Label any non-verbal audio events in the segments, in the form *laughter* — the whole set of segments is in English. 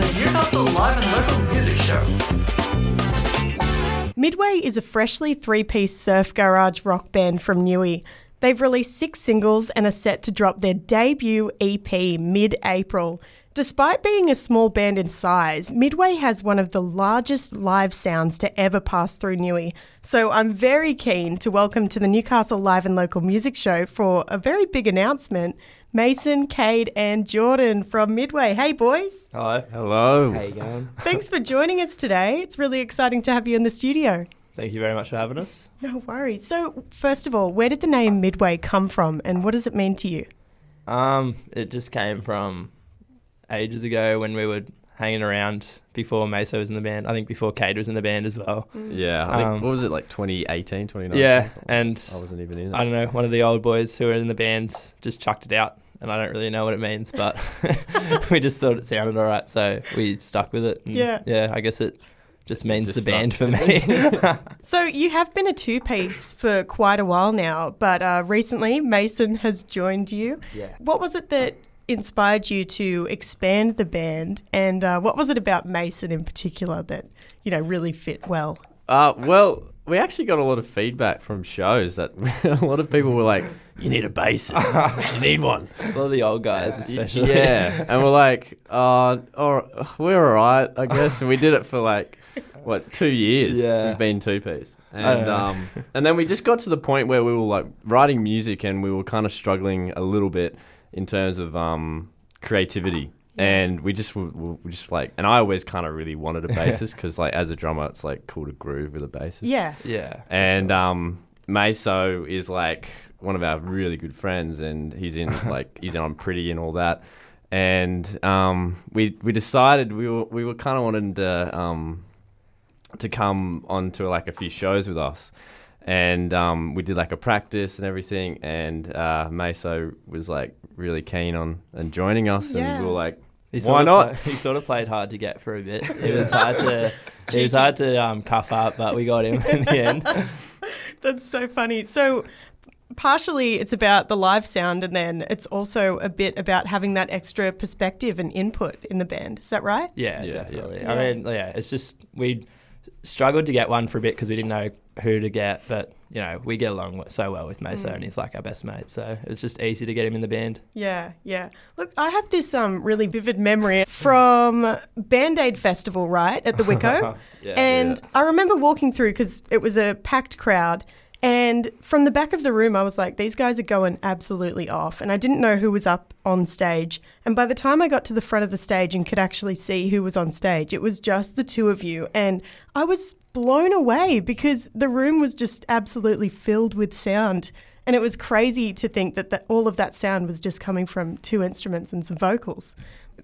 the Newcastle Live and Local Music Show. Midway is a freshly three piece surf garage rock band from Newy. They've released six singles and are set to drop their debut EP mid April. Despite being a small band in size, Midway has one of the largest live sounds to ever pass through Newy. So I'm very keen to welcome to the Newcastle Live and Local Music Show for a very big announcement Mason, Kade, and Jordan from Midway. Hey, boys. Hi. Hello. How you going? *laughs* Thanks for joining us today. It's really exciting to have you in the studio. Thank you very much for having us. No worries. So, first of all, where did the name Midway come from and what does it mean to you? Um, it just came from ages ago when we were hanging around before Meso was in the band. I think before Kade was in the band as well. Yeah, I think, Um, what was it, like 2018, 2019? Yeah, and I wasn't even in it. I don't know, one of the old boys who were in the band just chucked it out, and I don't really know what it means, but *laughs* *laughs* we just thought it sounded all right, so we stuck with it. and Yeah. Yeah, I guess it just means just the band for *laughs* me. So, you have been a two piece for quite a while now, but uh, recently Mason has joined you. Yeah. What was it that inspired you to expand the band, and uh, what was it about Mason in particular that, you know, really fit well? Uh, well, we actually got a lot of feedback from shows that *laughs* a lot of people were like, "You need a bassist. you need one." *laughs* a lot of the old guys, especially. Yeah, and we're like, "Uh, or we're all right, I guess." And we did it for like what two years? Yeah. we've been two piece, and um, and then we just got to the point where we were like writing music, and we were kind of struggling a little bit in terms of um creativity. And we just were, were just like, and I always kind of really wanted a *laughs* bassist because, like, as a drummer, it's like cool to groove with a bassist. Yeah. Yeah. And um, Meso is like one of our really good friends, and he's in *laughs* like he's on Pretty and all that. And um, we we decided we were we were kind of wanting to um, to come onto like a few shows with us. And um, we did like a practice and everything, and uh, Meso was like really keen on and joining us, Yeah. and we were like, He Why of not? Play, he sort of played hard to get for a bit. *laughs* It was hard to. it was hard to um, cuff up, but we got him in the end. *laughs* That's so funny. So, partially it's about the live sound, and then it's also a bit about having that extra perspective and input in the band. Is that right? Yeah, Yeah, definitely. yeah. I mean, yeah, it's just we struggled to get one for a bit because we didn't know who to get, but you know, we get along so well with Meso, Mm. and he's like our best mate, so it's just easy to get him in the band. Yeah, yeah. Look, I have this um really vivid memory from Band Aid Festival, right at the Wico, *laughs* Yeah. and I remember walking through because it was a packed crowd. And from the back of the room, I was like, these guys are going absolutely off. And I didn't know who was up on stage. And by the time I got to the front of the stage and could actually see who was on stage, it was just the two of you. And I was blown away because the room was just absolutely filled with sound. And it was crazy to think that, that all of that sound was just coming from two instruments and some vocals.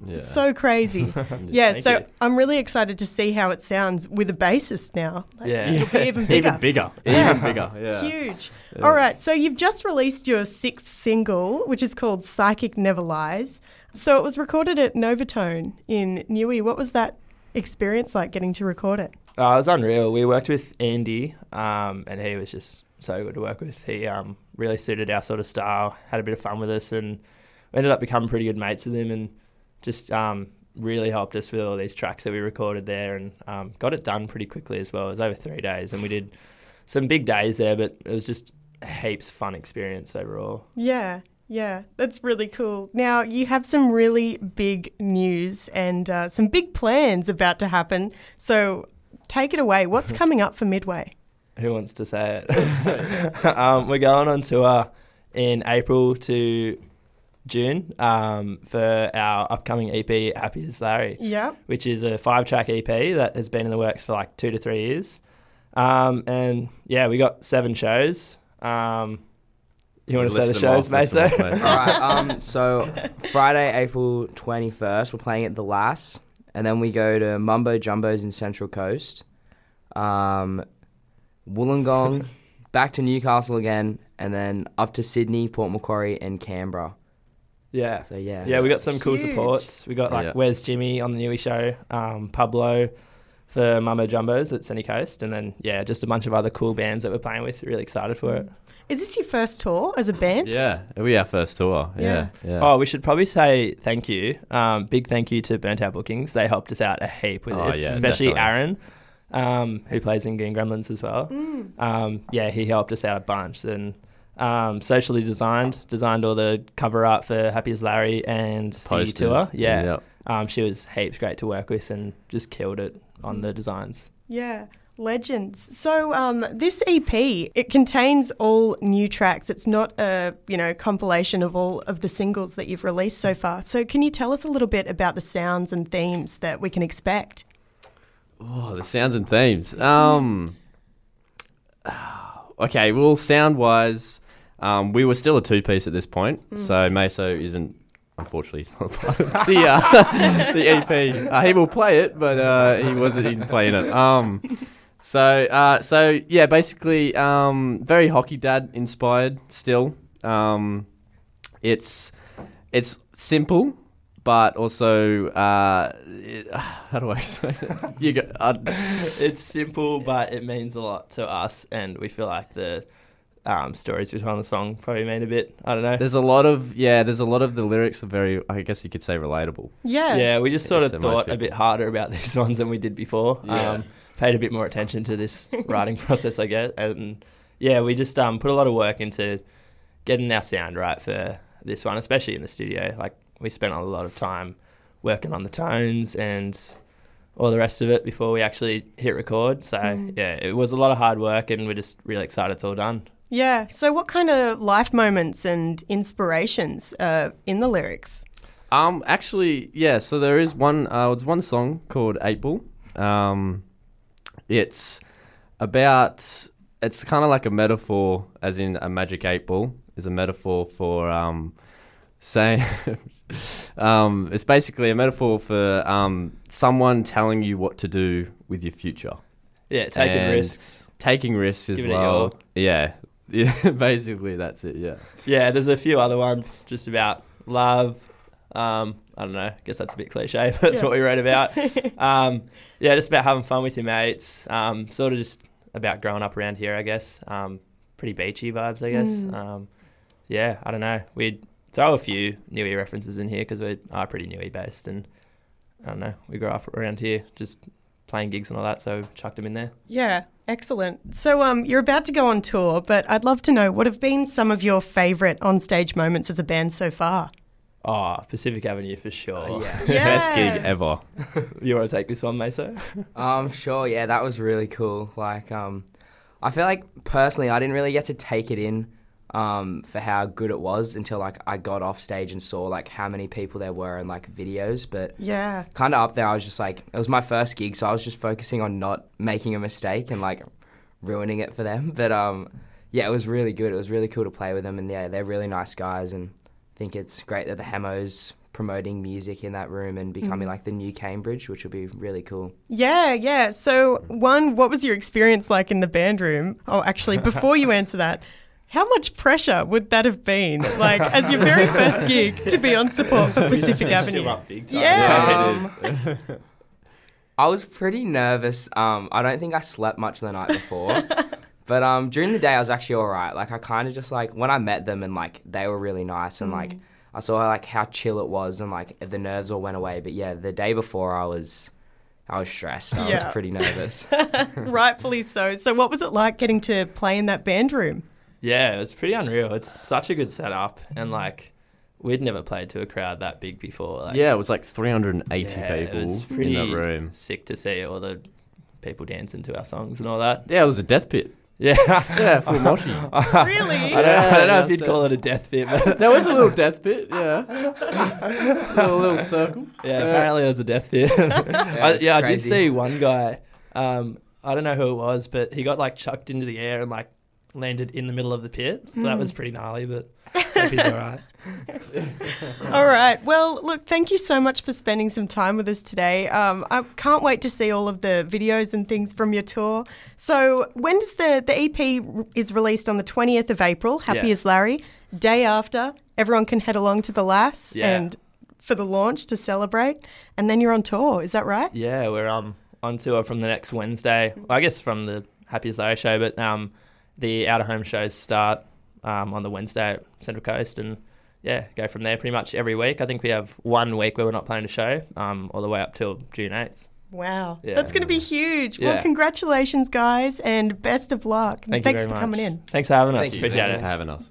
Yeah. So crazy. *laughs* yeah, Thank so you. I'm really excited to see how it sounds with a bassist now. Like, Yeah. It'll be even *laughs* bigger. even bigger, Yeah. even bigger, yeah. Huge. All right, so you've just released your sixth single, which is called Psychic Never Lies. So it was recorded at Novatone in Newy. What was that experience like getting to record it? Uh, it was unreal. We worked with Andy, um, and he was just so good to work with. He um, really suited our sort of style, had a bit of fun with us, and we ended up becoming pretty good mates with him, and just um, really helped us with all these tracks that we recorded there, and um, got it done pretty quickly as well. It was over three days, and we did some big days there, but it was just a heaps fun experience overall. Yeah, yeah, that's really cool. Now, you have some really big news and uh, some big plans about to happen. So take it away. What's *laughs* coming up for Midway? Who wants to say it? *laughs* um, we're going on tour in April to June um, for our upcoming EP, Happy as Larry, Yep. which is a five track EP that has been in the works for like two to three years. Um, and yeah, we got seven shows. Um, you want to say the shows, off, list them Maso? off, Maso. *laughs* All right. Um. So Friday, April twenty first, we're playing at the Lass, and then we go to Mumbo Jumbo's in Central Coast, um, Wollongong, *laughs* back to Newcastle again, and then up to Sydney, Port Macquarie, and Canberra. Yeah. So yeah. Yeah, we got some cool Huge. supports. We got like Yeah. Where's Jimmy on the Newy show, um, Pablo for Mumbo Jumbos at Sunny Coast, and then yeah, just a bunch of other cool bands that we're playing with. Really excited for it. Is this your first tour as a band? Yeah, it'll be our first tour. Yeah, yeah. Oh, we should probably say thank you. Um, big thank you to Burnt Out Bookings. They helped us out a heap with Oh, this, yeah, especially definitely. Aaron, um, who plays in Green Gremlins as well. Um, yeah, he helped us out a bunch. And um, socially designed, designed all the cover art for Happy as Larry and the Posters. tour. Yeah, Yep. um, she was heaps great to work with and just killed it on the designs. Yeah, legends. So um, this EP it contains all new tracks. It's not a you know compilation of all of the singles that you've released so far. So can you tell us a little bit about the sounds and themes that we can expect? Oh, the sounds and themes. Um, *sighs* okay, well, sound wise, um, we were still a two piece at this point, so Meso isn't. Unfortunately, he's not a part of *laughs* the uh, *laughs* the EP. Uh, he will play it, but uh, he wasn't even playing it. Um, so uh, so yeah, basically, um, very Hockey Dad inspired. Still, um, it's it's simple, but also uh, it- how do I say it? You go, uh, *laughs* it's simple, but it means a lot to us, and we feel like the um, stories behind the song probably mean a bit. I don't know. there's a lot of yeah, there's a lot of the lyrics are very, I guess you could say, relatable. Yeah. yeah, we just sort It's of to thought a bit harder about *laughs* these ones than we did before. Yeah. Um, paid a bit more attention to this *laughs* writing process, I guess, and yeah, we just um, put a lot of work into getting our sound right for this one, especially in the studio. Like we spent a lot of time working on the tones and all the rest of it before we actually hit record. So yeah, it was a lot of hard work, and we're just really excited it's all done. Yeah. So what kind of life moments and inspirations uh, in the lyrics? Um, actually, yeah. So there is one. Uh, it's one song called Eight Ball. Um, it's about. It's kind of like a metaphor, as in a magic eight ball is a metaphor for um, saying. *laughs* um, it's basically a metaphor for um, someone telling you what to do with your future, Yeah, taking And- risks. taking risks as Giving it well. your- Yeah, yeah. *laughs* Basically, that's it. Yeah. Yeah, there's a few other ones just about love. Um, I don't know. I guess that's a bit cliche, *laughs* but that's Yeah. what we wrote about. *laughs* um, yeah, just about having fun with your mates. Um, sort of just about growing up around here, I guess. Um, pretty beachy vibes, I guess. Um, yeah, I don't know. We'd throw a few Newy references in here because we are pretty Newy based, and I don't know. We grew up around here, just playing gigs and all that, so chucked them in there. Yeah, excellent. So um, you're about to go on tour, but I'd love to know what have been some of your favourite on-stage moments as a band so far. Oh, Pacific Avenue for sure. yeah. *laughs* Best gig ever. *laughs* You want to take this one, Meso? *laughs* Um, sure, yeah, that was really cool. Like, um, I feel like personally, I didn't really get to take it in, um, for how good it was until like I got off stage and saw like how many people there were in like videos. But Yeah. kind of up there, I was just like, it was my first gig, so I was just focusing on not making a mistake and like ruining it for them. *laughs* But um, yeah, it was really good. It was really cool to play with them, and yeah, they're really nice guys, and I think it's great that the Hemos promoting music in that room and becoming like the new Cambridge, which will be really cool. Yeah, yeah. So, one, what was your experience like in the band room? Oh, actually, before you *laughs* answer that, how much pressure would that have been? Like, as your very first gig to be on support for Pacific Avenue? Yeah. Um, I was pretty nervous. Um, I don't think I slept much the night before. *laughs* but um, during the day, I was actually all right. Like, I kind of just like, when I met them and like, they were really nice and like, I saw like how chill it was and like the nerves all went away. But yeah, the day before, I was. I was stressed. I Yeah. was pretty nervous. *laughs* Rightfully so. So, what was it like getting to play in that band room? Yeah, it was pretty unreal. It's such a good setup, and like we'd never played to a crowd that big before. Like, Yeah, it was like 380 yeah, it people was in pretty that room. Sick to see all the people dancing to our songs and all that. Yeah, it was a death pit. Yeah, *laughs* Yeah, full *laughs* moshi. Really? I don't, I don't know if you'd it. call it a death pit, but *laughs* there was a little death pit, yeah. little, little circle. yeah, apparently it was a death pit. I, yeah, I did see one guy. Um, I don't know who it was, but he got like chucked into the air and like landed in the middle of the pit. So that was pretty gnarly, but hope he's all right. *laughs* *laughs* All right. Well, look, thank you so much for spending some time with us today. Um, I can't wait to see all of the videos and things from your tour. So, when does the the EP r- is released on the twentieth of April? Happy Yeah. as Larry. Day after, everyone can head along to the Lass Yeah. and for the launch to celebrate, and then you're on tour. Is that right? Yeah, we're um on tour from the next Wednesday. Well, I guess from the Happy as Larry show, but um, the out of home shows start um, on the Wednesday at Central Coast, and yeah, go from there pretty much every week. I think we have one week where we're not playing a show, um, all the way up till June eighth. Wow, Yeah. that's going to be huge. Well, congratulations, guys, and best of luck. Thank Thanks you very for much. coming in. Thanks for having us. Thank you. Appreciate Thank you it. for having us.